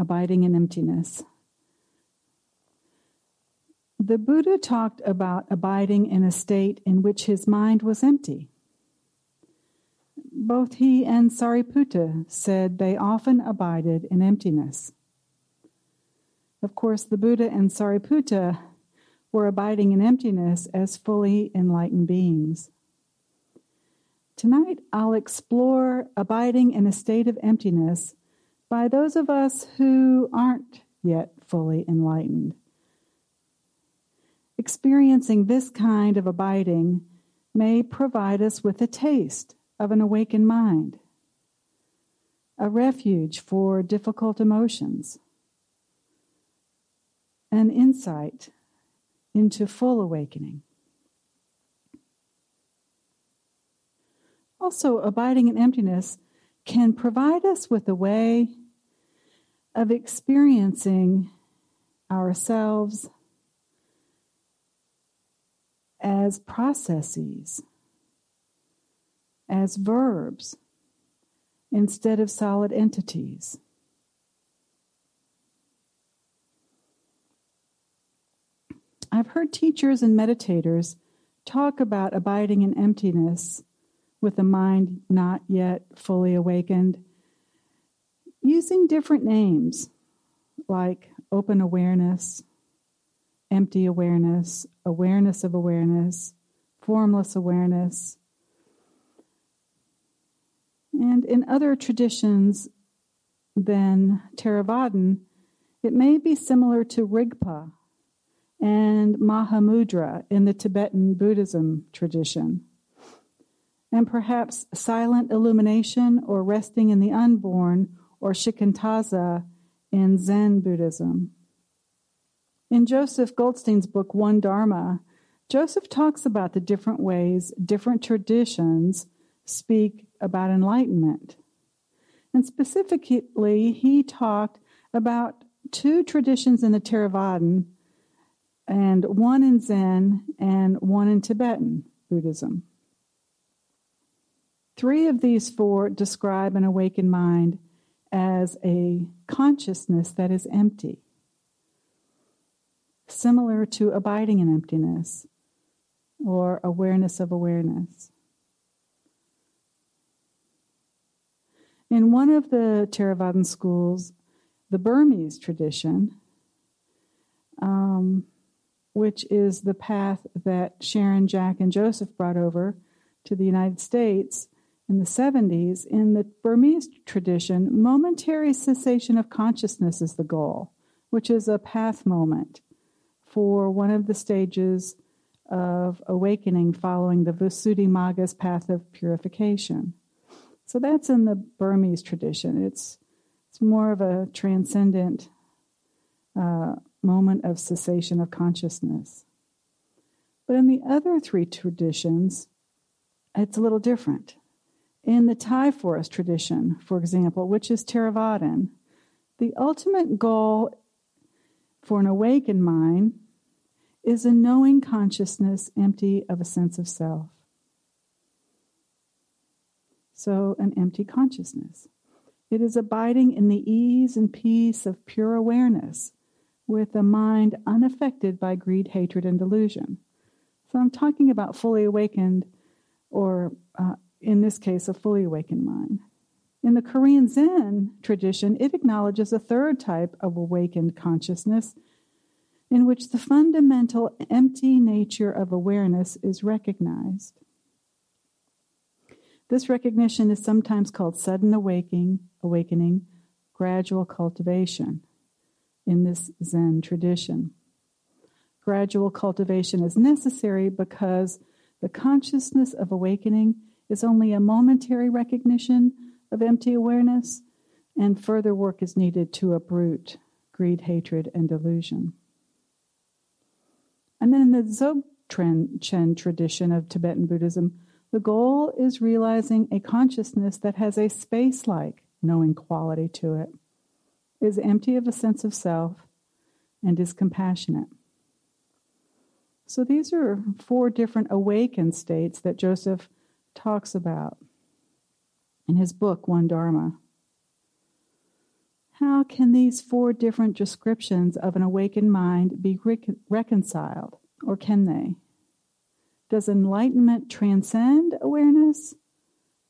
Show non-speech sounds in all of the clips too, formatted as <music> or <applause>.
abiding in emptiness. The Buddha talked about abiding in a state in which his mind was empty. Both he and Sariputta said they often abided in emptiness. Of course, the Buddha and Sariputta were abiding in emptiness as fully enlightened beings. Tonight, I'll explore abiding in a state of emptiness by those of us who aren't yet fully enlightened. Experiencing this kind of abiding may provide us with a taste of an awakened mind, a refuge for difficult emotions, an insight into full awakening. Also, abiding in emptiness can provide us with a way of experiencing ourselves as processes, as verbs, instead of solid entities. I've heard teachers and meditators talk about abiding in emptiness with a mind not yet fully awakened using different names like open awareness, empty awareness, awareness of awareness, formless awareness. And in other traditions than Theravadan, it may be similar to Rigpa and Mahamudra in the Tibetan Buddhism tradition. And perhaps silent illumination or resting in the unborn or shikantaza in Zen Buddhism. In Joseph Goldstein's book, One Dharma, Joseph talks about the different ways different traditions speak about enlightenment. And specifically, he talked about two traditions in the Theravadan, and one in Zen and one in Tibetan Buddhism. Three of these four describe an awakened mind as a consciousness that is empty similar to abiding in emptiness or awareness of awareness. In one of the Theravadan schools, the Burmese tradition, um, which is the path that Sharon, Jack, and Joseph brought over to the United States in the 70s, in the Burmese tradition, momentary cessation of consciousness is the goal, which is a path moment for one of the stages of awakening following the Visuddhimagga's path of purification. So that's in the Burmese tradition. It's it's more of a transcendent uh, moment of cessation of consciousness. But in the other three traditions, it's a little different. In the Thai forest tradition, for example, which is Theravadan, the ultimate goal for an awakened mind is a knowing consciousness empty of a sense of self. So, an empty consciousness. It is abiding in the ease and peace of pure awareness with a mind unaffected by greed, hatred, and delusion. So, I'm talking about fully awakened, or uh, in this case, a fully awakened mind. In the Korean Zen tradition, it acknowledges a third type of awakened consciousness in which the fundamental empty nature of awareness is recognized. This recognition is sometimes called sudden awakening, awakening, gradual cultivation in this Zen tradition. Gradual cultivation is necessary because the consciousness of awakening is only a momentary recognition of empty awareness, and further work is needed to uproot greed, hatred, and delusion. And then in the Dzogchen tradition of Tibetan Buddhism, the goal is realizing a consciousness that has a space like knowing quality to it, is empty of a sense of self, and is compassionate. So these are four different awakened states that Joseph talks about in his book, One Dharma. How can these four different descriptions of an awakened mind be reconciled, or can they? Does enlightenment transcend awareness,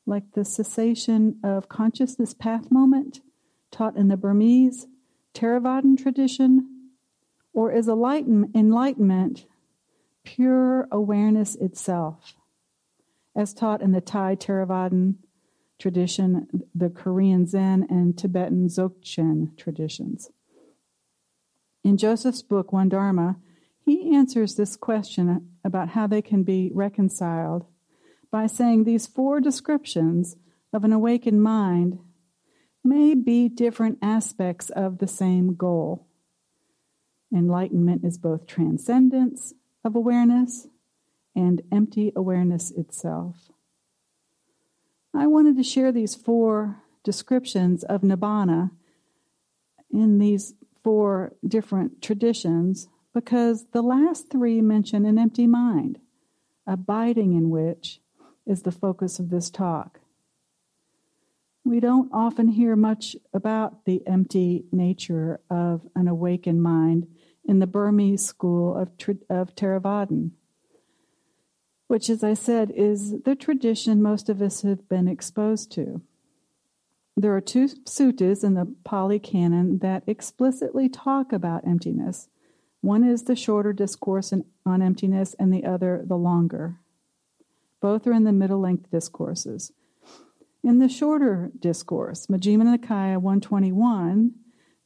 like the cessation of consciousness path moment taught in the Burmese Theravadan tradition? Or is enlightenment pure awareness itself, as taught in the Thai Theravadan tradition, the Korean Zen, and Tibetan Dzogchen traditions. In Joseph's book, One Dharma, he answers this question about how they can be reconciled by saying these four descriptions of an awakened mind may be different aspects of the same goal. Enlightenment is both transcendence of awareness and empty awareness itself. I wanted to share these four descriptions of Nibbana in these four different traditions because the last three mention an empty mind, abiding in which is the focus of this talk. We don't often hear much about the empty nature of an awakened mind in the Burmese school of, of Theravadan, which, as I said, is the tradition most of us have been exposed to. There are two suttas in the Pali Canon that explicitly talk about emptiness. One is the shorter discourse on emptiness, and the other the longer. Both are in the middle length discourses. In the shorter discourse, Majjhima Nikaya 121,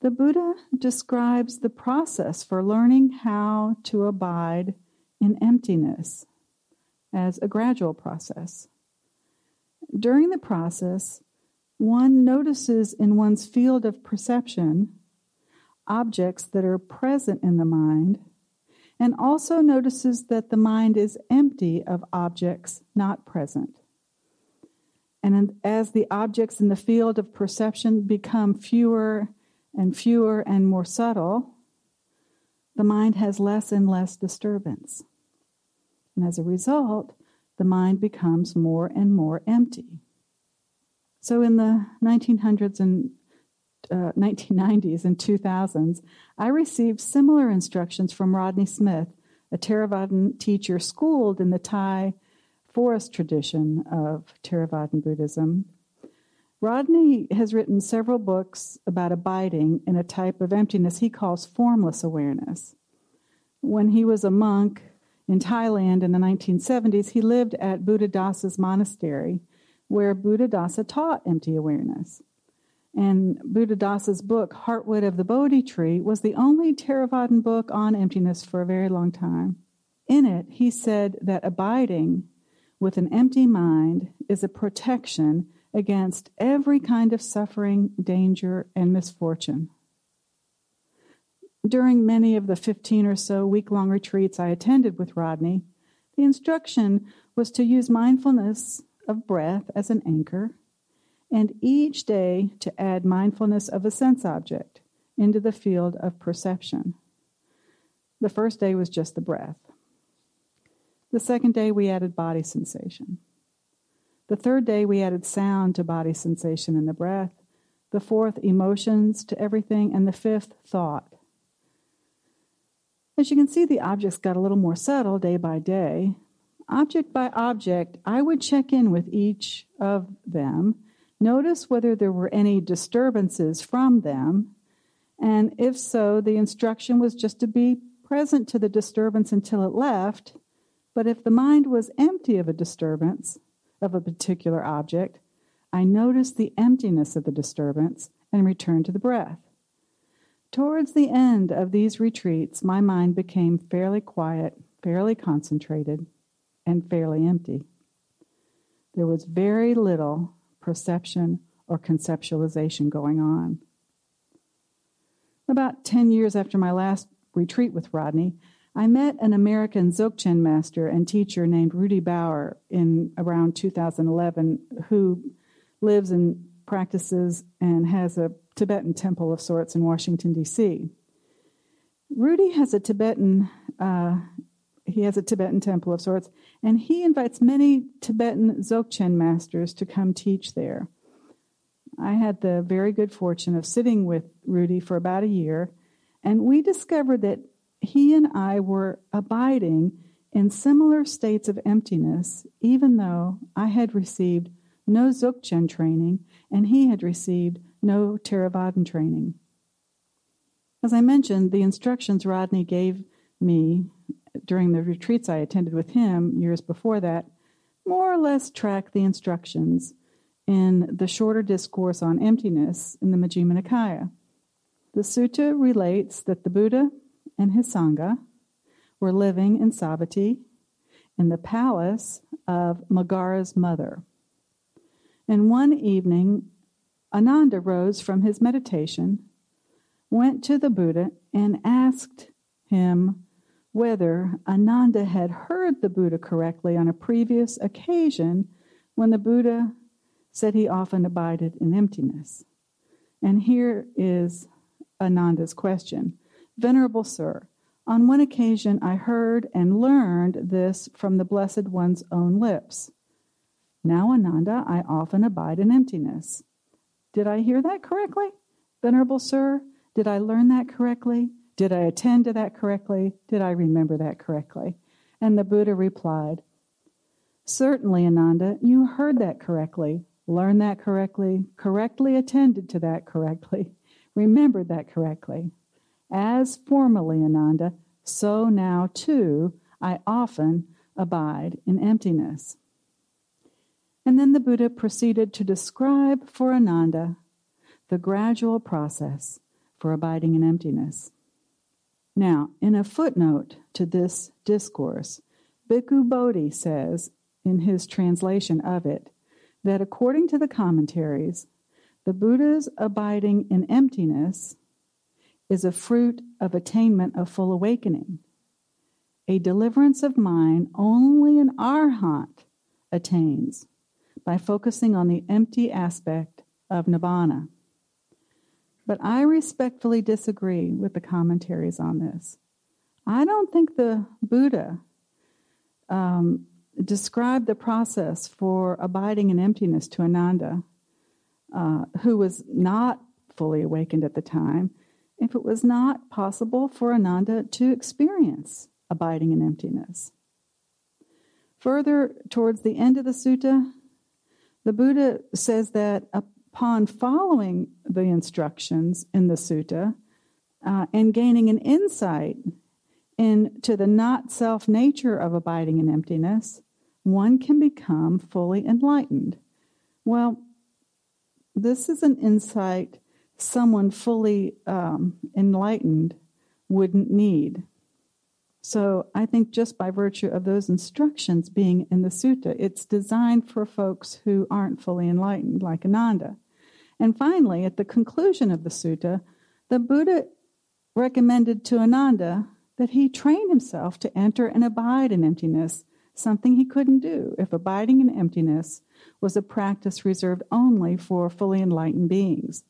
the Buddha describes the process for learning how to abide in emptiness as a gradual process. During the process, one notices in one's field of perception objects that are present in the mind and also notices that the mind is empty of objects not present. And as the objects in the field of perception become fewer and fewer and more subtle, the mind has less and less disturbance. And as a result, the mind becomes more and more empty. So in the 1900s and uh, 1990s and 2000s, I received similar instructions from Rodney Smith, a Theravadan teacher schooled in the Thai forest tradition of Theravadan Buddhism, Rodney has written several books about abiding in a type of emptiness he calls formless awareness. When he was a monk in Thailand in the 1970s, he lived at Buddhadasa's monastery, where Buddhadasa taught empty awareness. And Buddhadasa's book, Heartwood of the Bodhi Tree, was the only Theravadan book on emptiness for a very long time. In it, he said that abiding with an empty mind is a protection against every kind of suffering, danger, and misfortune. During many of the 15 or so week long retreats I attended with Rodney, the instruction was to use mindfulness of breath as an anchor, and each day to add mindfulness of a sense object into the field of perception. The first day was just the breath. The second day, we added body sensation. The third day, we added sound to body sensation and the breath. The fourth, emotions to everything. And the fifth, thought. As you can see, the objects got a little more subtle day by day. Object by object, I would check in with each of them, notice whether there were any disturbances from them, and if so, the instruction was just to be present to the disturbance until it left. But if the mind was empty of a disturbance, of a particular object, I noticed the emptiness of the disturbance and returned to the breath. Towards the end of these retreats, my mind became fairly quiet, fairly concentrated, and fairly empty. There was very little perception or conceptualization going on. About 10 years after my last retreat with Rodney, I met an American Dzogchen master and teacher named Rudy Bauer in around 2011 who lives and practices and has a Tibetan temple of sorts in Washington, D.C. Rudy has a Tibetan. Uh, he has a Tibetan temple of sorts, and he invites many Tibetan Dzogchen masters to come teach there. I had the very good fortune of sitting with Rudy for about a year, and we discovered that he and I were abiding in similar states of emptiness, even though I had received no Dzogchen training and he had received no Theravadan training. As I mentioned, the instructions Rodney gave me during the retreats I attended with him years before that more or less track the instructions in the shorter discourse on emptiness in the Majjhima Nikaya. The sutta relates that the Buddha and his Sangha were living in Savatthi in the palace of Magara's mother. And one evening, Ananda rose from his meditation, went to the Buddha, and asked him whether Ananda had heard the Buddha correctly on a previous occasion when the Buddha said he often abided in emptiness. And here is Ananda's question Venerable Sir, on one occasion I heard and learned this from the Blessed One's own lips. Now, Ananda, I often abide in emptiness. Did I hear that correctly? Venerable Sir, did I learn that correctly? Did I attend to that correctly? Did I remember that correctly? And the Buddha replied, Certainly, Ananda, you heard that correctly, learned that correctly, correctly attended to that correctly, <laughs> remembered that correctly. As formerly, Ananda, so now too I often abide in emptiness. And then the Buddha proceeded to describe for Ananda the gradual process for abiding in emptiness. Now, in a footnote to this discourse, Bhikkhu Bodhi says in his translation of it that according to the commentaries, the Buddha's abiding in emptiness is a fruit of attainment of full awakening, a deliverance of mind only an arhat attains by focusing on the empty aspect of nibbana. But I respectfully disagree with the commentaries on this. I don't think the Buddha um, described the process for abiding in emptiness to Ananda, uh, who was not fully awakened at the time, if it was not possible for Ananda to experience abiding in emptiness. Further, towards the end of the sutta, the Buddha says that upon following the instructions in the sutta uh, and gaining an insight into the not self nature of abiding in emptiness, one can become fully enlightened. Well, this is an insight someone fully um, enlightened wouldn't need. So I think just by virtue of those instructions being in the sutta, it's designed for folks who aren't fully enlightened, like Ananda. And finally, at the conclusion of the sutta, the Buddha recommended to Ananda that he train himself to enter and abide in emptiness, something he couldn't do if abiding in emptiness was a practice reserved only for fully enlightened beings.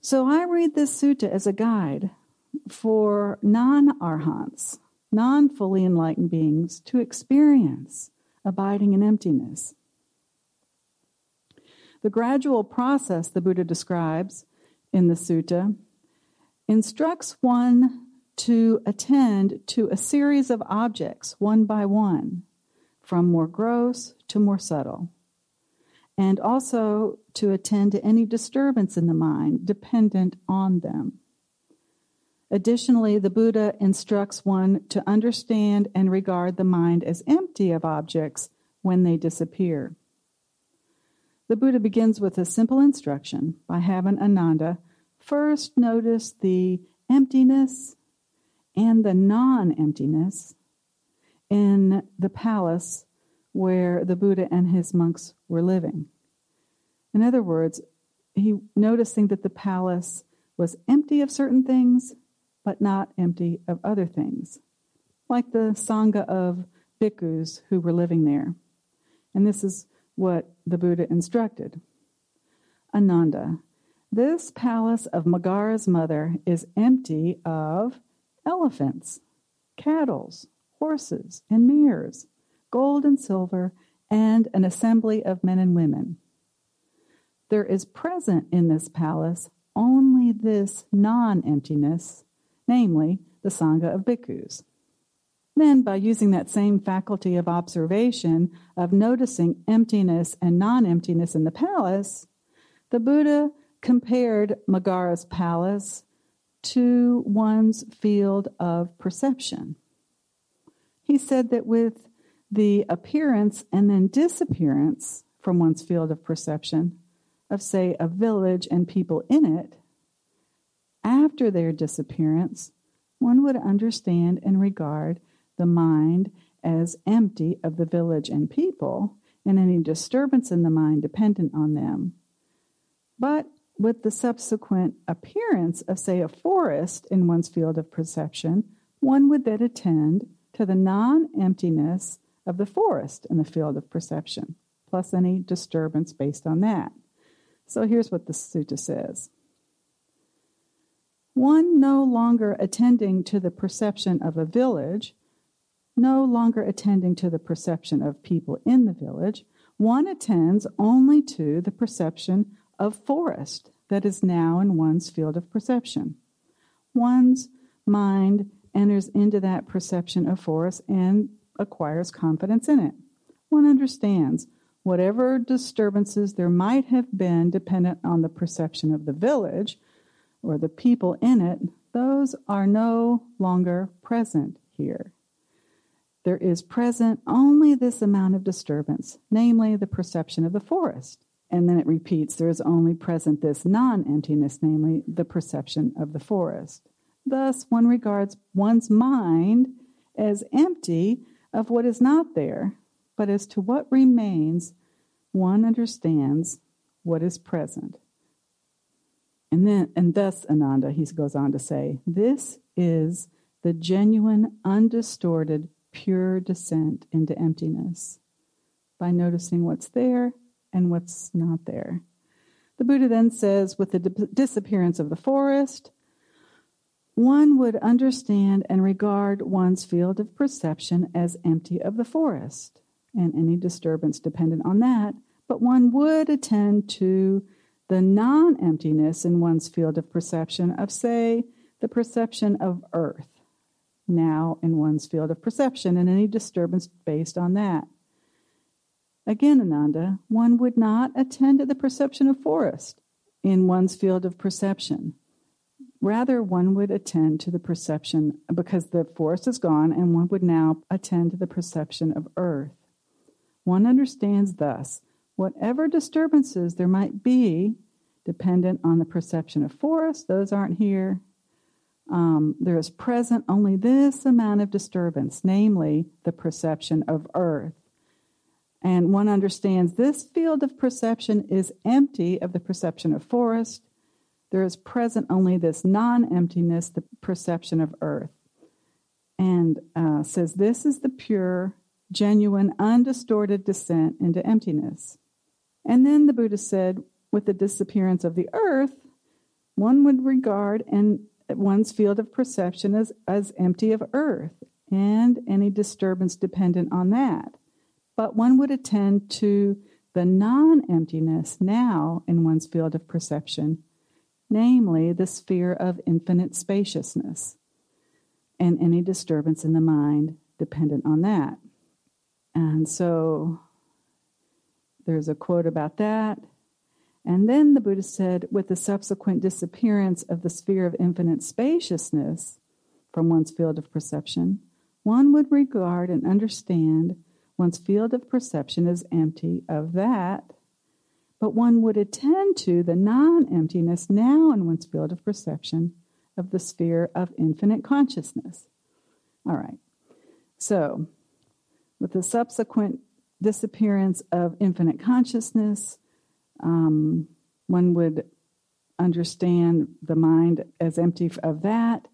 So I read this sutta as a guide for non arhants, non fully enlightened beings, to experience abiding in emptiness. The gradual process the Buddha describes in the sutta instructs one to attend to a series of objects one by one, from more gross to more subtle, and also to attend to any disturbance in the mind dependent on them. Additionally, the Buddha instructs one to understand and regard the mind as empty of objects when they disappear. The Buddha begins with a simple instruction by having Ananda first notice the emptiness and the non emptiness in the palace where the Buddha and his monks were living. In other words, he noticing that the palace was empty of certain things but not empty of other things, like the Sangha of bhikkhus who were living there. And this is what the Buddha instructed. Ananda, this palace of Magara's mother is empty of elephants, cattle, horses, and mares, gold and silver, and an assembly of men and women. there is present in this palace only this non emptiness, namely the Sangha of bhikkhus. Then, by using that same faculty of observation, of noticing emptiness and non emptiness in the palace, the Buddha compared Megara's palace to one's field of perception. He said that with the appearance and then disappearance from one's field of perception of, say, a village and people in it, after their disappearance, one would understand and regard the mind as empty of the village and people, and any disturbance in the mind dependent on them. But with the subsequent appearance of, say, a forest in one's field of perception, one would then attend to the non emptiness of the forest in the field of perception, plus any disturbance based on that. So here's what the sutta says One no longer attending to the perception of a village, no longer attending to the perception of people in the village, one attends only to the perception of forest that is now in one's field of perception. One's mind enters into that perception of forest and acquires confidence in it. One understands whatever disturbances there might have been dependent on the perception of the village or the people in it, those are no longer present here. There is present only this amount of disturbance, namely the perception of the forest. And then it repeats there is only present this non emptiness, namely the perception of the forest. Thus, one regards one's mind as empty of what is not there, but as to what remains, one understands what is present. And then, and thus, Ananda, he goes on to say, this is the genuine, undistorted, pure descent into emptiness by noticing what's there and what's not there. The Buddha then says, with the di- disappearance of the forest, one would understand and regard one's field of perception as empty of the forest and any disturbance dependent on that, but one would attend to the non emptiness in one's field of perception of, say, the perception of earth now in one's field of perception and any disturbance based on that. Again, Ananda, one would not attend to the perception of forest in one's field of perception. Rather, one would attend to the perception, because the forest is gone, and one would now attend to the perception of earth. One understands thus whatever disturbances there might be dependent on the perception of forest, those aren't here. Um, there is present only this amount of disturbance, namely the perception of earth. And one understands this field of perception is empty of the perception of forest. There is present only this non emptiness, the perception of earth. And uh, says this is the pure, genuine, undistorted descent into emptiness. And then the Buddha said, with the disappearance of the earth, one would regard and one's field of perception as, as empty of earth and any disturbance dependent on that but one would attend to the non emptiness now in one's field of perception, namely the sphere of infinite spaciousness, and any disturbance in the mind dependent on that. And so there's a quote about that. And then the Buddha said, with the subsequent disappearance of the sphere of infinite spaciousness from one's field of perception, one would regard and understand One's field of perception as empty of that, but one would attend to the non emptiness now in one's field of perception of the sphere of infinite consciousness. All right. So, with the subsequent disappearance of infinite consciousness, um, one would understand the mind as empty of that,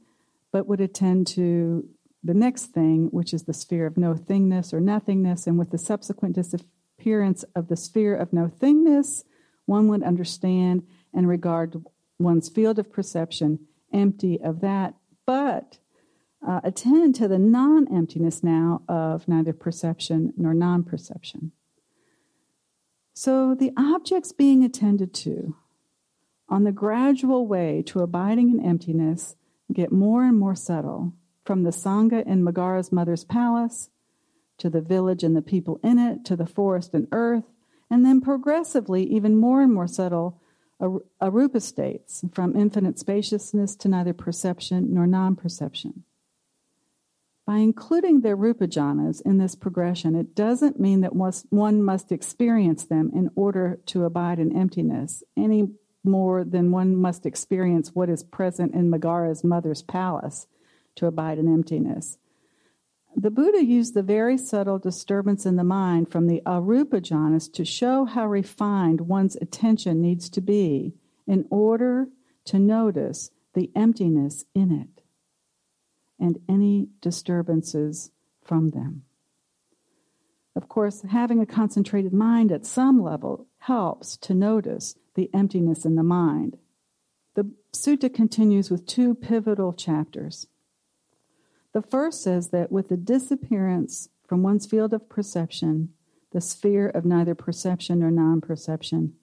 but would attend to the next thing, which is the sphere of no thingness or nothingness, and with the subsequent disappearance of the sphere of no thingness, one would understand and regard one's field of perception empty of that, but uh, attend to the non emptiness now of neither perception nor non perception. So the objects being attended to on the gradual way to abiding in emptiness get more and more subtle, from the Sangha in Megara's mother's palace, to the village and the people in it, to the forest and earth, and then progressively, even more and more subtle, arupa states, from infinite spaciousness to neither perception nor non perception. By including the rupa jhanas in this progression, it doesn't mean that one must experience them in order to abide in emptiness, any more than one must experience what is present in Megara's mother's palace to abide in emptiness. The Buddha used the very subtle disturbance in the mind from the arupa jhanas to show how refined one's attention needs to be in order to notice the emptiness in it and any disturbances from them. Of course, having a concentrated mind at some level helps to notice the emptiness in the mind. The sutta continues with two pivotal chapters. The first says that with the disappearance from one's field of perception, the sphere of neither perception nor non perception,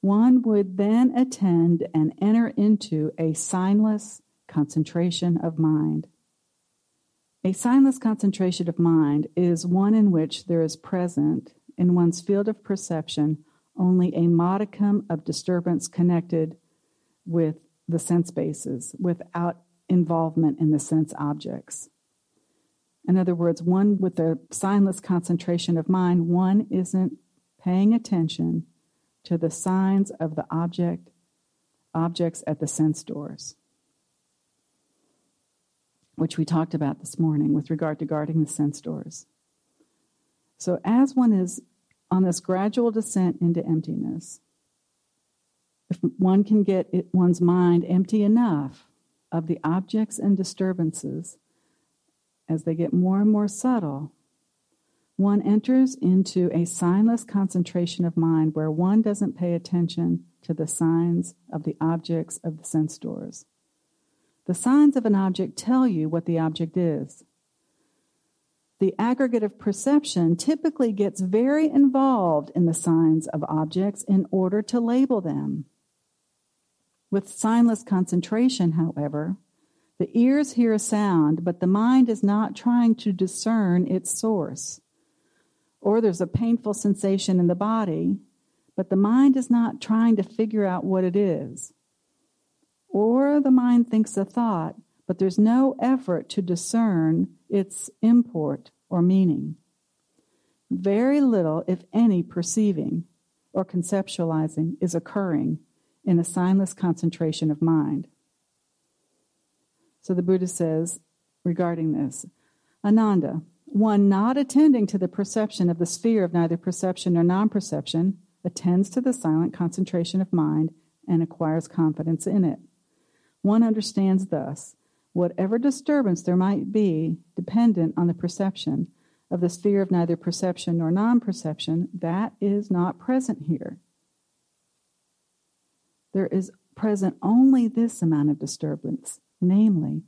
one would then attend and enter into a signless concentration of mind. A signless concentration of mind is one in which there is present in one's field of perception only a modicum of disturbance connected with the sense bases without involvement in the sense objects. In other words, one with a signless concentration of mind, one isn't paying attention to the signs of the object objects at the sense doors, which we talked about this morning with regard to guarding the sense doors. So as one is on this gradual descent into emptiness, if one can get it, one's mind empty enough of the objects and disturbances as they get more and more subtle, one enters into a signless concentration of mind where one doesn't pay attention to the signs of the objects of the sense doors. The signs of an object tell you what the object is the aggregate of perception typically gets very involved in the signs of objects in order to label them. With signless concentration, however, the ears hear a sound, but the mind is not trying to discern its source. Or there's a painful sensation in the body, but the mind is not trying to figure out what it is. Or the mind thinks a thought, but there's no effort to discern its import or meaning. Very little, if any, perceiving or conceptualizing is occurring in a signless concentration of mind. So the Buddha says regarding this Ananda, one not attending to the perception of the sphere of neither perception nor non perception attends to the signless concentration of mind and acquires confidence in it. One understands thus whatever disturbance there might be dependent on the perception of the sphere of neither perception nor non perception, that is not present here. There is present only this amount of disturbance, namely,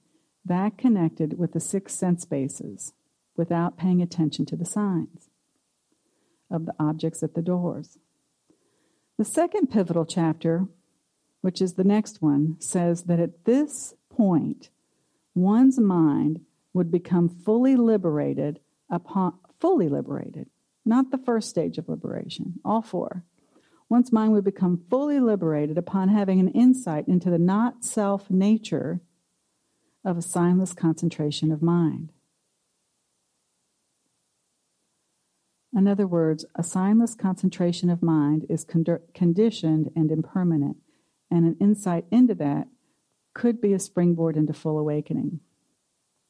that connected with the six sense bases, without paying attention to the signs of the objects at the doors. The second pivotal chapter, which is the next one, says that at this point, one's mind would become fully liberated upon fully liberated, not the first stage of liberation, all four. One's mind would become fully liberated upon having an insight into the not self nature of a signless concentration of mind. In other words, a signless concentration of mind is conditioned and impermanent, and an insight into that could be a springboard into full awakening.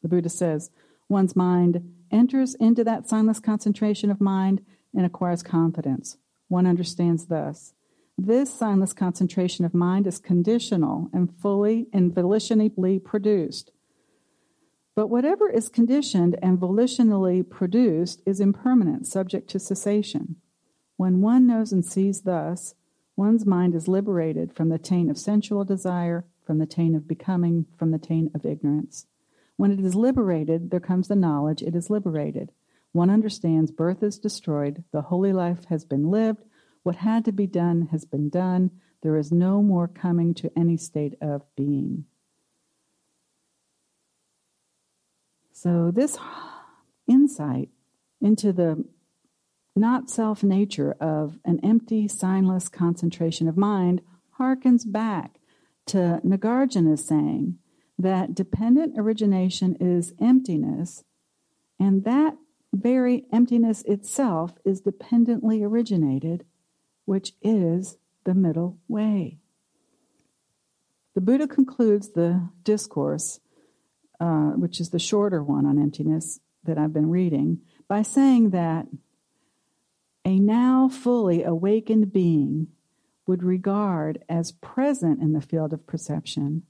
The Buddha says, one's mind enters into that signless concentration of mind and acquires confidence. One understands thus. This signless concentration of mind is conditional and fully and volitionally produced. But whatever is conditioned and volitionally produced is impermanent, subject to cessation. When one knows and sees thus, one's mind is liberated from the taint of sensual desire, from the taint of becoming, from the taint of ignorance. When it is liberated, there comes the knowledge it is liberated. One understands birth is destroyed, the holy life has been lived, What had to be done has been done. There is no more coming to any state of being. So, this insight into the not self nature of an empty, signless concentration of mind harkens back to Nagarjuna's saying that dependent origination is emptiness, and that very emptiness itself is dependently originated, which is the middle way. The Buddha concludes the discourse, uh, which is the shorter one on emptiness that I've been reading, by saying that a now fully awakened being would regard as present in the field of perception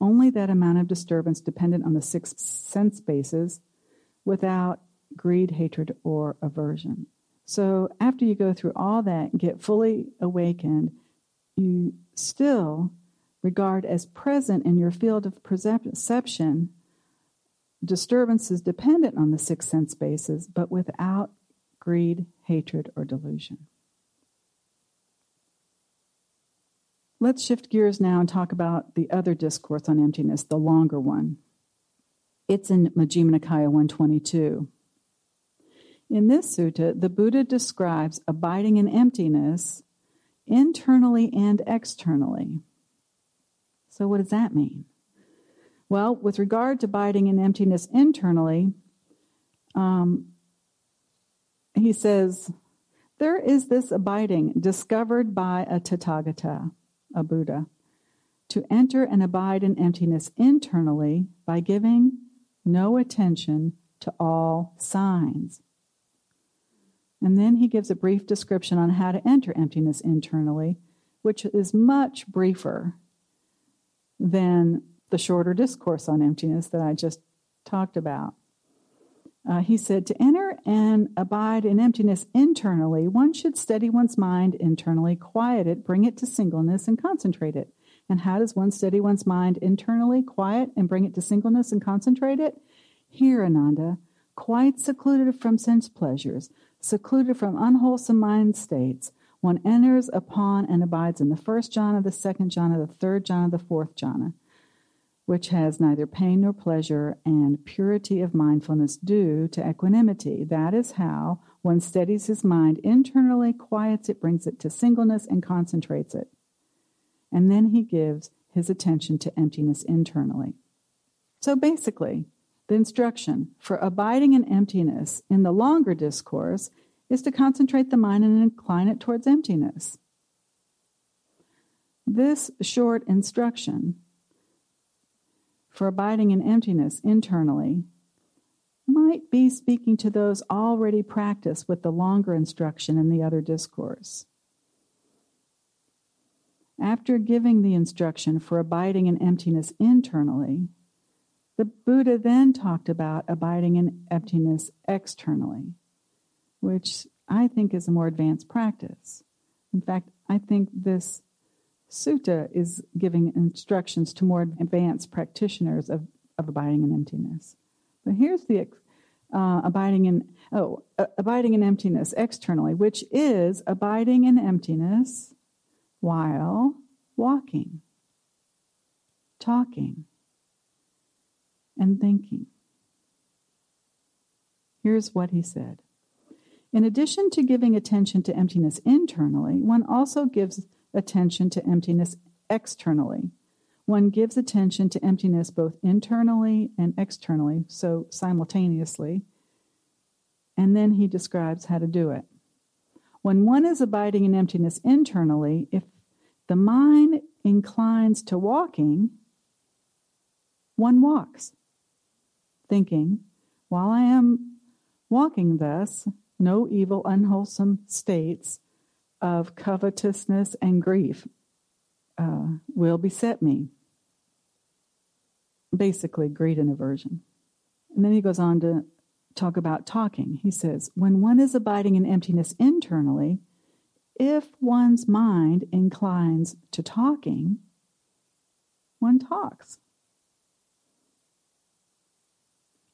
only that amount of disturbance dependent on the six sense bases without greed, hatred, or aversion. So after you go through all that and get fully awakened, you still regard as present in your field of perception disturbances dependent on the six sense bases, but without greed, hatred, or delusion. Let's shift gears now and talk about the other discourse on emptiness, the longer one. It's in Majjhima Nikaya 122. In this sutta, the Buddha describes abiding in emptiness internally and externally. So, what does that mean? Well, with regard to abiding in emptiness internally, um, he says, There is this abiding discovered by a Tathagata a Buddha, to enter and abide in emptiness internally by giving no attention to all signs. And then he gives a brief description on how to enter emptiness internally, which is much briefer than the shorter discourse on emptiness that I just talked about. Uh, he said, To enter and abide in emptiness internally, one should steady one's mind internally, quiet it, bring it to singleness, and concentrate it. And how does one steady one's mind internally, quiet, and bring it to singleness and concentrate it? Here, Ananda, quite secluded from sense pleasures, secluded from unwholesome mind states, one enters upon and abides in the first jhana, the second jhana, the third jhana, the fourth jhana which has neither pain nor pleasure, and purity of mindfulness due to equanimity. That is how one steadies his mind internally, quiets it, brings it to singleness, and concentrates it. And then he gives his attention to emptiness internally. So basically, the instruction for abiding in emptiness in the longer discourse is to concentrate the mind and incline it towards emptiness. This short instruction for abiding in emptiness internally might be speaking to those already practiced with the longer instruction in the other discourse. After giving the instruction for abiding in emptiness internally, the Buddha then talked about abiding in emptiness externally, which I think is a more advanced practice. In fact, I think this Sutta is giving instructions to more advanced practitioners of, of abiding in emptiness. But here's the uh, abiding in oh uh, abiding in emptiness externally, which is abiding in emptiness while walking, talking, and thinking. Here's what he said. In addition to giving attention to emptiness internally, one also gives attention to emptiness externally. One gives attention to emptiness both internally and externally, so simultaneously. And then he describes how to do it. When one is abiding in emptiness internally, if the mind inclines to walking, one walks, thinking, while I am walking thus, no evil, unwholesome states of covetousness and grief uh, will beset me. Basically, greed and aversion. And then he goes on to talk about talking. He says, When one is abiding in emptiness internally, if one's mind inclines to talking, one talks.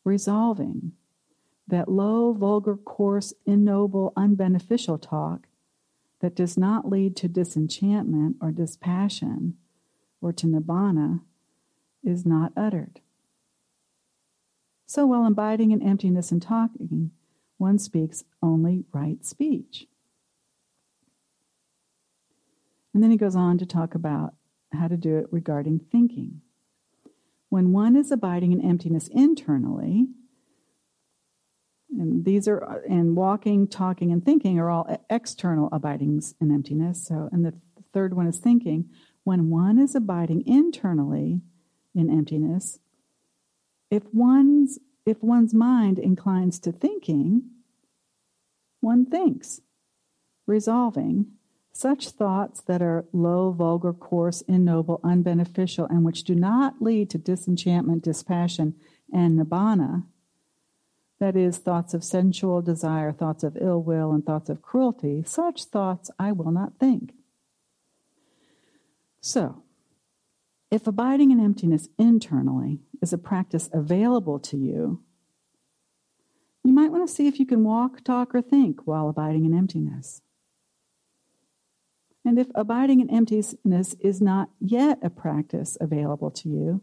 Resolving that low, vulgar, coarse, ignoble, unbeneficial talk that does not lead to disenchantment or dispassion or to nibbana is not uttered. So while abiding in emptiness and talking, one speaks only right speech. And then he goes on to talk about how to do it regarding thinking. When one is abiding in emptiness internally, and these are uh, and walking, talking, and thinking are all external abidings in emptiness. So, and the third one is thinking. When one is abiding internally in emptiness, if one's if one's mind inclines to thinking, one thinks, resolving such thoughts that are low, vulgar, coarse, ignoble, unbeneficial, and which do not lead to disenchantment, dispassion, and nibbana, that is, thoughts of sensual desire, thoughts of ill will, and thoughts of cruelty, such thoughts I will not think. So, if abiding in emptiness internally is a practice available to you, you might want to see if you can walk, talk, or think while abiding in emptiness. And if abiding in emptiness is not yet a practice available to you,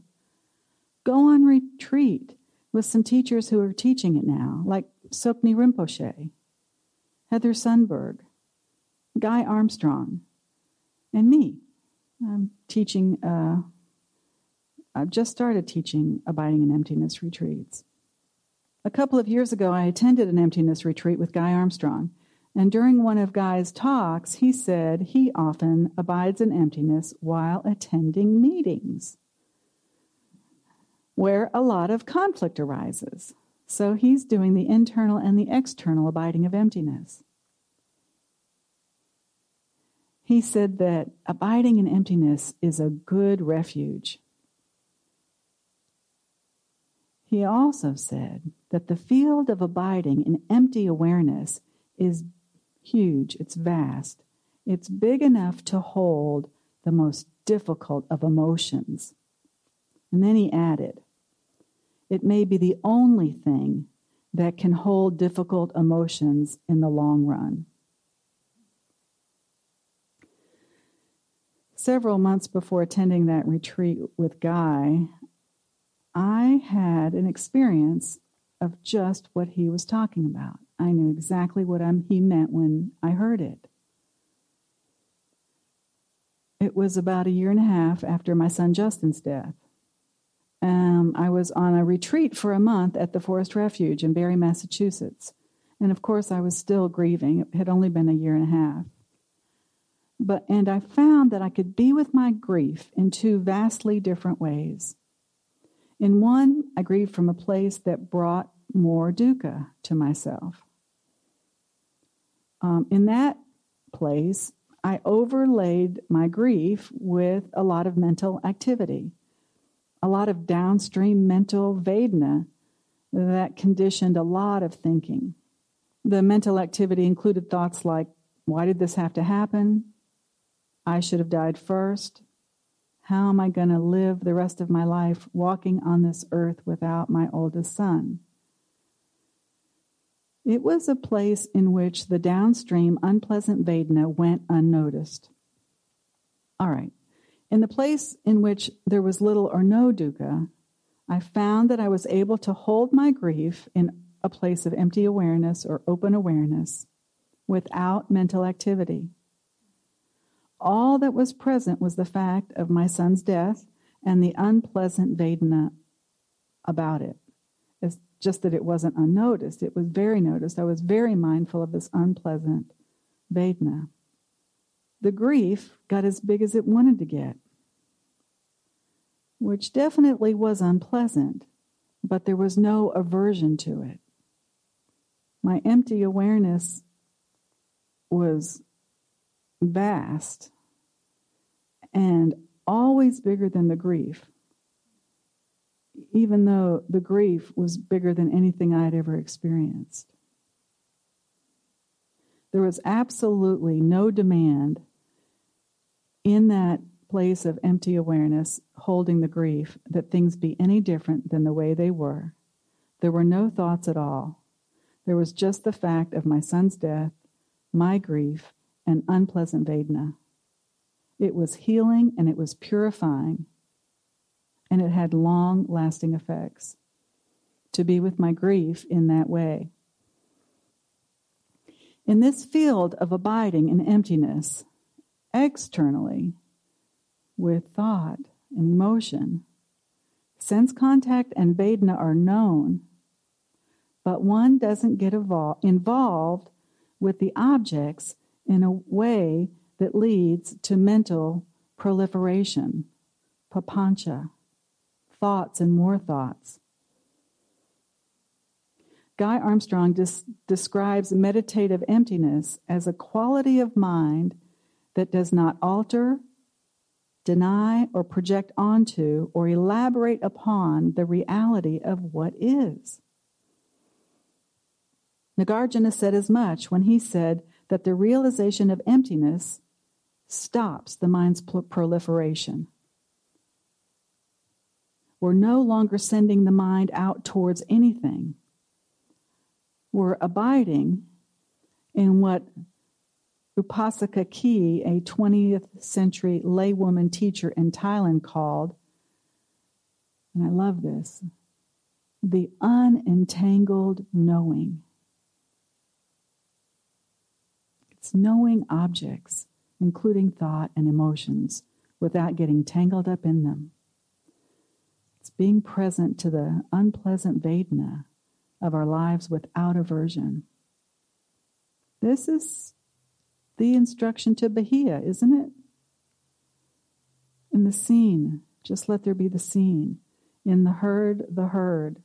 go on retreat with some teachers who are teaching it now, like Tsoknyi Rinpoche, Heather Sundberg, Guy Armstrong, and me. I'm teaching, uh, I've just started teaching abiding in emptiness retreats. A couple of years ago, I attended an emptiness retreat with Guy Armstrong. And during one of Guy's talks, he said he often abides in emptiness while attending meetings where a lot of conflict arises. So he's doing the internal and the external abiding of emptiness. He said that abiding in emptiness is a good refuge. He also said that the field of abiding in empty awareness is huge, it's vast. It's big enough to hold the most difficult of emotions. And then he added, it may be the only thing that can hold difficult emotions in the long run. Several months before attending that retreat with Guy, I had an experience of just what he was talking about. I knew exactly what I'm, he meant when I heard it. It was about a year and a half after my son Justin's death. Um, I was on a retreat for a month at the Forest Refuge in Barre, Massachusetts. And of course, I was still grieving. It had only been a year and a half. But, and I found that I could be with my grief in two vastly different ways. In one, I grieved from a place that brought more dukkha to myself. Um, in that place, I overlaid my grief with a lot of mental activity, a lot of downstream mental Vedana that conditioned a lot of thinking. The mental activity included thoughts like, why did this have to happen? I should have died first. How am I going to live the rest of my life walking on this earth without my oldest son? It was a place in which the downstream unpleasant Vedana went unnoticed. All right. In the place in which there was little or no dukkha, I found that I was able to hold my grief in a place of empty awareness or open awareness without mental activity. All that was present was the fact of my son's death and the unpleasant Vedana about it It's just that it wasn't unnoticed. It was very noticed. I was very mindful of this unpleasant Vedana. The grief got as big as it wanted to get, which definitely was unpleasant, but there was no aversion to it. My empty awareness was vast and always bigger than the grief even though the grief was bigger than anything I had ever experienced. There was absolutely no demand in that place of empty awareness, holding the grief, that things be any different than the way they were. There were no thoughts at all. There was just the fact of my son's death, my grief, and unpleasant Vedana. It was healing and it was purifying, and it had long lasting effects to be with my grief in that way. In this field of abiding in emptiness, externally, with thought and emotion, sense contact and Vedana are known, but one doesn't get evol- involved with the objects in a way that leads to mental proliferation, papancha, thoughts and more thoughts. Guy Armstrong des- describes meditative emptiness as a quality of mind that does not alter, deny, or project onto or elaborate upon the reality of what is. Nagarjuna said as much when he said that the realization of emptiness stops the mind's proliferation. We're no longer sending the mind out towards anything. We're abiding in what Upasika Kee, a 20th century laywoman teacher in Thailand, called, and I love this, the unentangled knowing. It's knowing objects including thought and emotions, without getting tangled up in them. It's being present to the unpleasant Vedana of our lives without aversion. This is the instruction to Bahia, isn't it? In the seen, just let there be the seen. In the heard, the heard.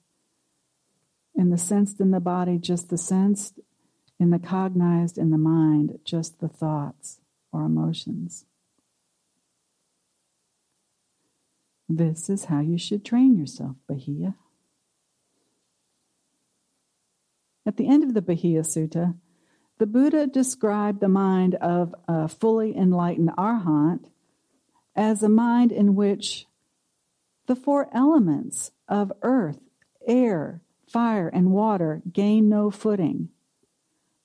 In the sensed in the body, just the sensed. In the cognized in the mind, just the thoughts or emotions. This is how you should train yourself, Bahia. At the end of the Bahia Sutta, the Buddha described the mind of a fully enlightened arhat as a mind in which the four elements of earth, air, fire, and water gain no footing.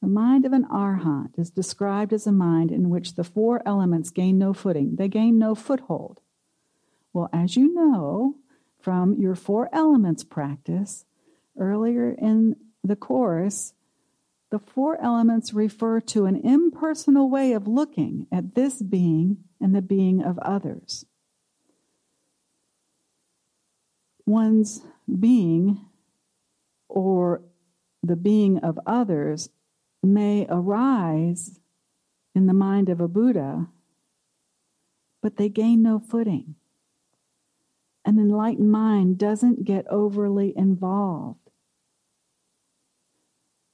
The mind of an arhat is described as a mind in which the four elements gain no footing, they gain no foothold. Well, as you know from your four elements practice, earlier in the course, the four elements refer to an impersonal way of looking at this being and the being of others. One's being or the being of others may arise in the mind of a Buddha, but they gain no footing. An enlightened mind doesn't get overly involved.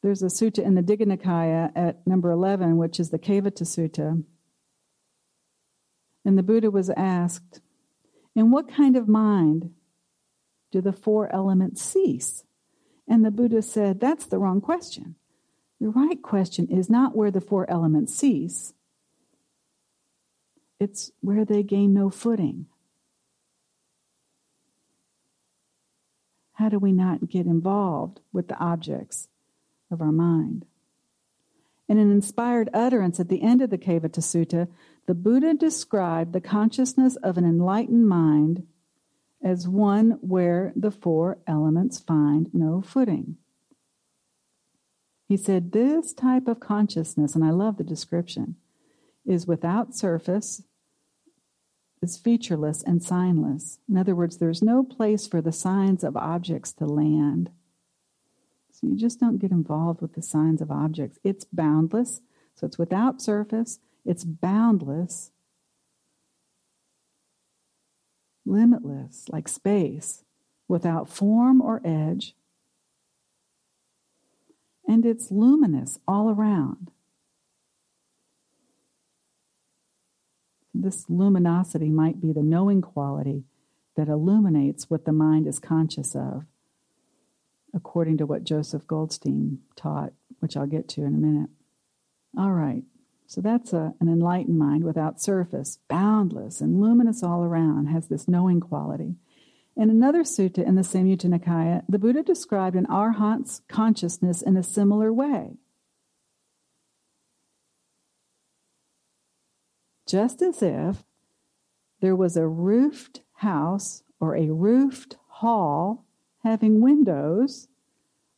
There's a sutta in the Digha Nikaya at number 11, which is the Kevatta Sutta. And the Buddha was asked, In what kind of mind do the four elements cease? And the Buddha said, That's the wrong question. The right question is not where the four elements cease, it's where they gain no footing. How do we not get involved with the objects of our mind? In an inspired utterance at the end of the Kevatta Sutta, the Buddha described the consciousness of an enlightened mind as one where the four elements find no footing. He said, This type of consciousness, and I love the description, is without surface, is featureless and signless. In other words, there's no place for the signs of objects to land. So you just don't get involved with the signs of objects. It's boundless, so it's without surface, it's boundless, limitless, like space, without form or edge, and it's luminous all around. This luminosity might be the knowing quality that illuminates what the mind is conscious of, according to what Joseph Goldstein taught, which I'll get to in a minute. All right, so that's a, an enlightened mind without surface, boundless and luminous all around, has this knowing quality. In another sutta in the Samyutta Nikaya, the Buddha described an arhat's consciousness in a similar way. just as if there was a roofed house or a roofed hall having windows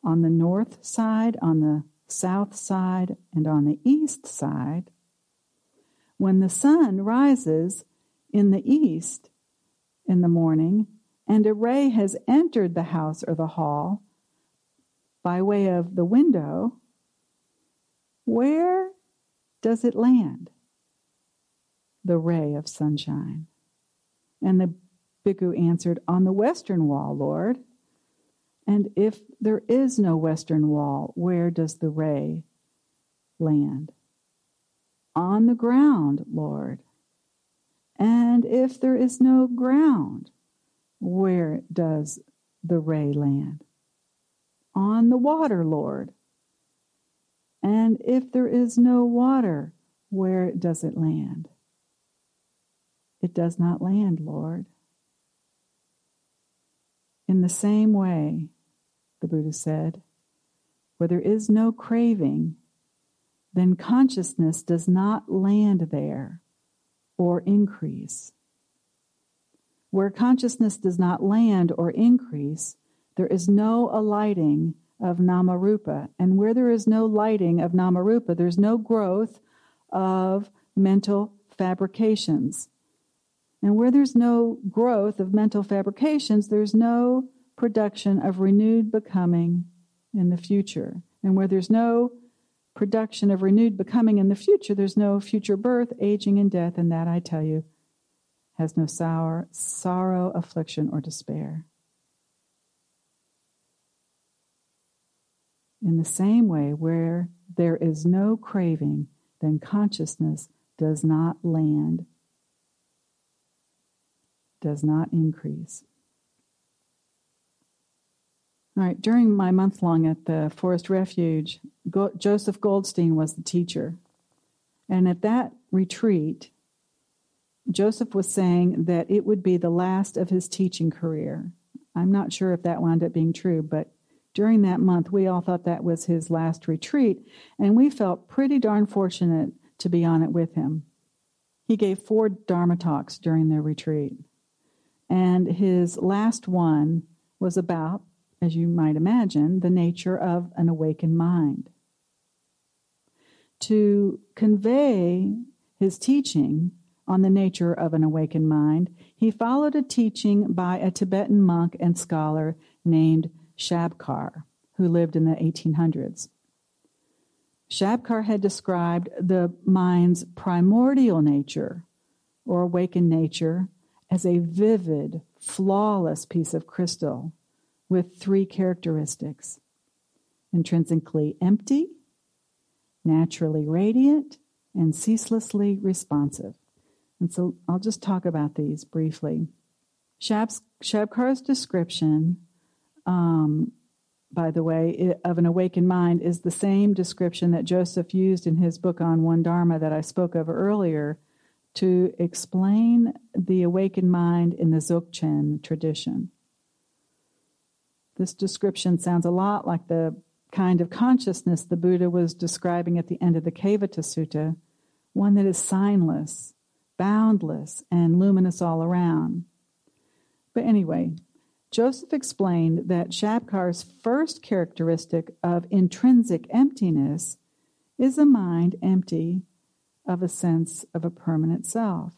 on the north side, on the south side, and on the east side. When the sun rises in the east in the morning, and a ray has entered the house or the hall by way of the window, where does it land? The ray of sunshine. And the bhikkhu answered, On the western wall, Lord. And if there is no western wall, where does the ray land? On the ground, Lord. And if there is no ground, where does the ray land? On the water, Lord. And if there is no water, where does it land? It does not land, Lord. In the same way, the Buddha said, where there is no craving, then consciousness does not land there or increase. Where consciousness does not land or increase, there is no alighting of namarupa. And where there is no lighting of namarupa, there's no growth of mental fabrications. And where there's no growth of mental fabrications, there's no production of renewed becoming in the future. And where there's no production of renewed becoming in the future, there's no future birth, aging, and death. And that, I tell you, has no sour, sorrow, affliction, or despair. In the same way, where there is no craving, then consciousness does not land, does not increase. All right, during my month long at the Forest Refuge, Go- Joseph Goldstein was the teacher. And at that retreat, Joseph was saying that it would be the last of his teaching career. I'm not sure if that wound up being true, but during that month, we all thought that was his last retreat, and we felt pretty darn fortunate to be on it with him. He gave four Dharma talks during the retreat, and his last one was about, as you might imagine, the nature of an awakened mind. To convey his teaching, on the nature of an awakened mind, he followed a teaching by a Tibetan monk and scholar named Shabkar, who lived in the 1800s. Shabkar had described the mind's primordial nature, or awakened nature, as a vivid, flawless piece of crystal with three characteristics intrinsically empty, naturally radiant, and ceaselessly responsive. And so I'll just talk about these briefly. Shab's, Shabkar's description, um, by the way, of an awakened mind is the same description that Joseph used in his book on One Dharma that I spoke of earlier to explain the awakened mind in the Dzogchen tradition. This description sounds a lot like the kind of consciousness the Buddha was describing at the end of the Kevatta Sutta, one that is signless, boundless and luminous all around. But anyway, Joseph explained that Shabkar's first characteristic of intrinsic emptiness is a mind empty of a sense of a permanent self.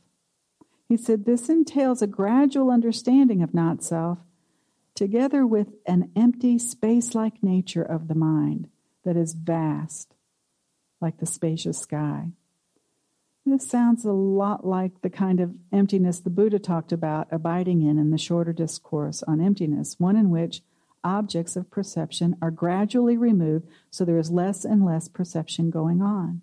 He said this entails a gradual understanding of not self, together with an empty, space like nature of the mind that is vast, like the spacious sky. This sounds a lot like the kind of emptiness the Buddha talked about abiding in in the shorter discourse on emptiness, one in which objects of perception are gradually removed so there is less and less perception going on.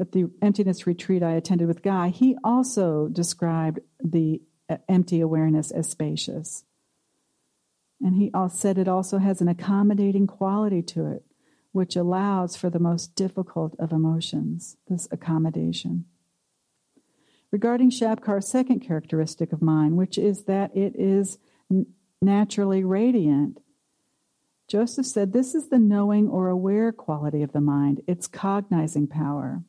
At the emptiness retreat I attended with Guy, he also described the empty awareness as spacious. And he also said it also has an accommodating quality to it which allows for the most difficult of emotions, this accommodation. Regarding Shabkar's second characteristic of mind, which is that it is naturally radiant, Joseph said this is the knowing or aware quality of the mind, its cognizing power.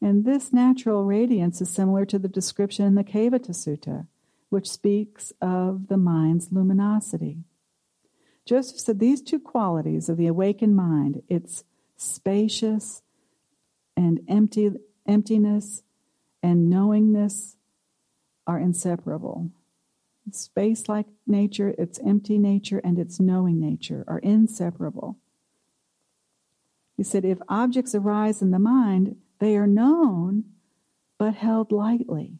And this natural radiance is similar to the description in the Kevatta Sutta, which speaks of the mind's luminosity. Joseph said these two qualities of the awakened mind, its spacious and empty, emptiness and knowingness, are inseparable. Space like nature, its empty nature, and its knowing nature are inseparable. He said, if objects arise in the mind, they are known but held lightly.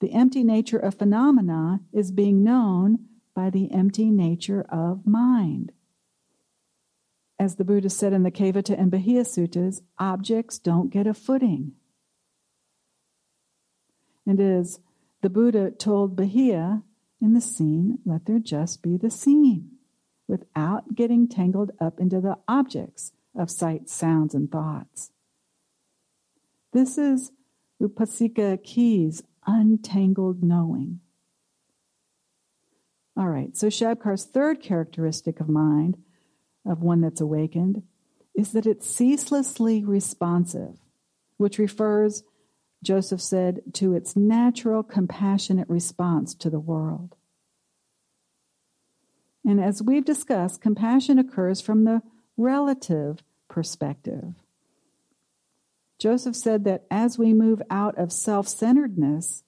The empty nature of phenomena is being known by the empty nature of mind. As the Buddha said in the Kevatta and Bahia Suttas, objects don't get a footing. And as the Buddha told Bahia in the seen, let there just be the seen, without getting tangled up into the objects of sight, sounds, and thoughts. This is Upasika Kee's untangled knowing. All right, so Shabkar's third characteristic of mind, of one that's awakened, is that it's ceaselessly responsive, which refers, Joseph said, to its natural compassionate response to the world. And as we've discussed, compassion occurs from the relative perspective. Joseph said that as we move out of self centeredness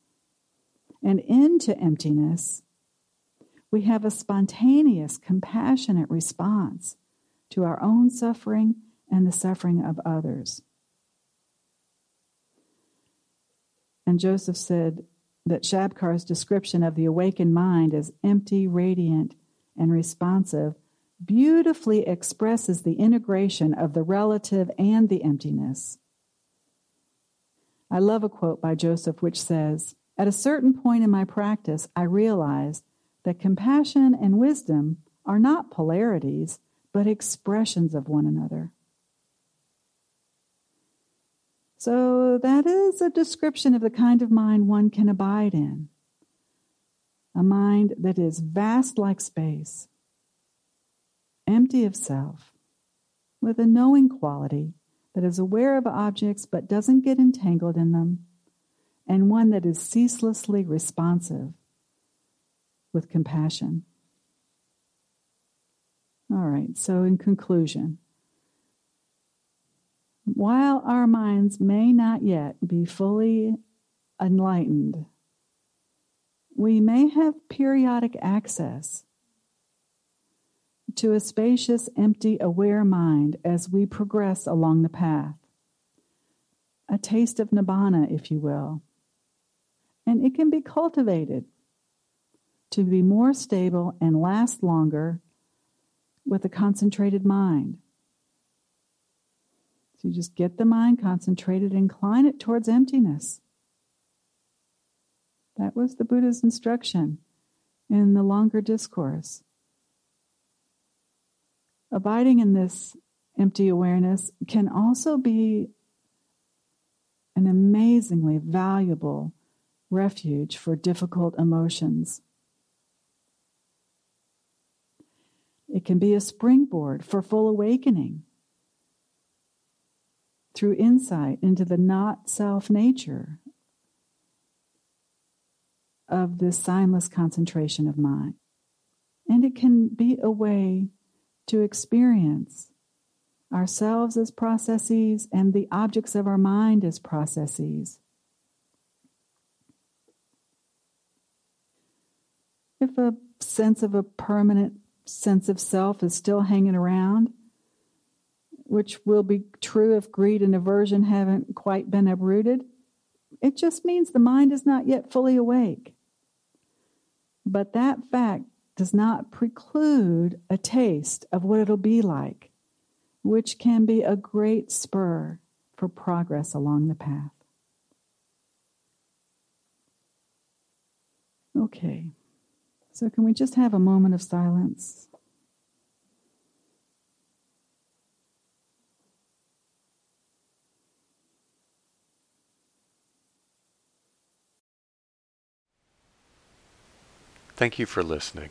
and into emptiness, we have a spontaneous, compassionate response to our own suffering and the suffering of others. And Joseph said that Shabkar's description of the awakened mind as empty, radiant, and responsive beautifully expresses the integration of the relative and the emptiness. I love a quote by Joseph which says, At a certain point in my practice, I realized that compassion and wisdom are not polarities, but expressions of one another. So, that is a description of the kind of mind one can abide in. A mind that is vast like space, empty of self, with a knowing quality that is aware of objects but doesn't get entangled in them, and one that is ceaselessly responsive with compassion. All right, so in conclusion, while our minds may not yet be fully enlightened, we may have periodic access to a spacious, empty, aware mind as we progress along the path. A taste of nibbana, if you will. And it can be cultivated to be more stable and last longer with a concentrated mind. So you just get the mind concentrated, incline it towards emptiness. That was the Buddha's instruction in the longer discourse. Abiding in this empty awareness can also be an amazingly valuable refuge for difficult emotions. It can be a springboard for full awakening through insight into the not self nature of this signless concentration of mind. And it can be a way to experience ourselves as processes and the objects of our mind as processes. If a sense of a permanent sense of self is still hanging around, which will be true if greed and aversion haven't quite been uprooted, it just means the mind is not yet fully awake. But that fact does not preclude a taste of what it'll be like, which can be a great spur for progress along the path. Okay. So, can we just have a moment of silence? Thank you for listening.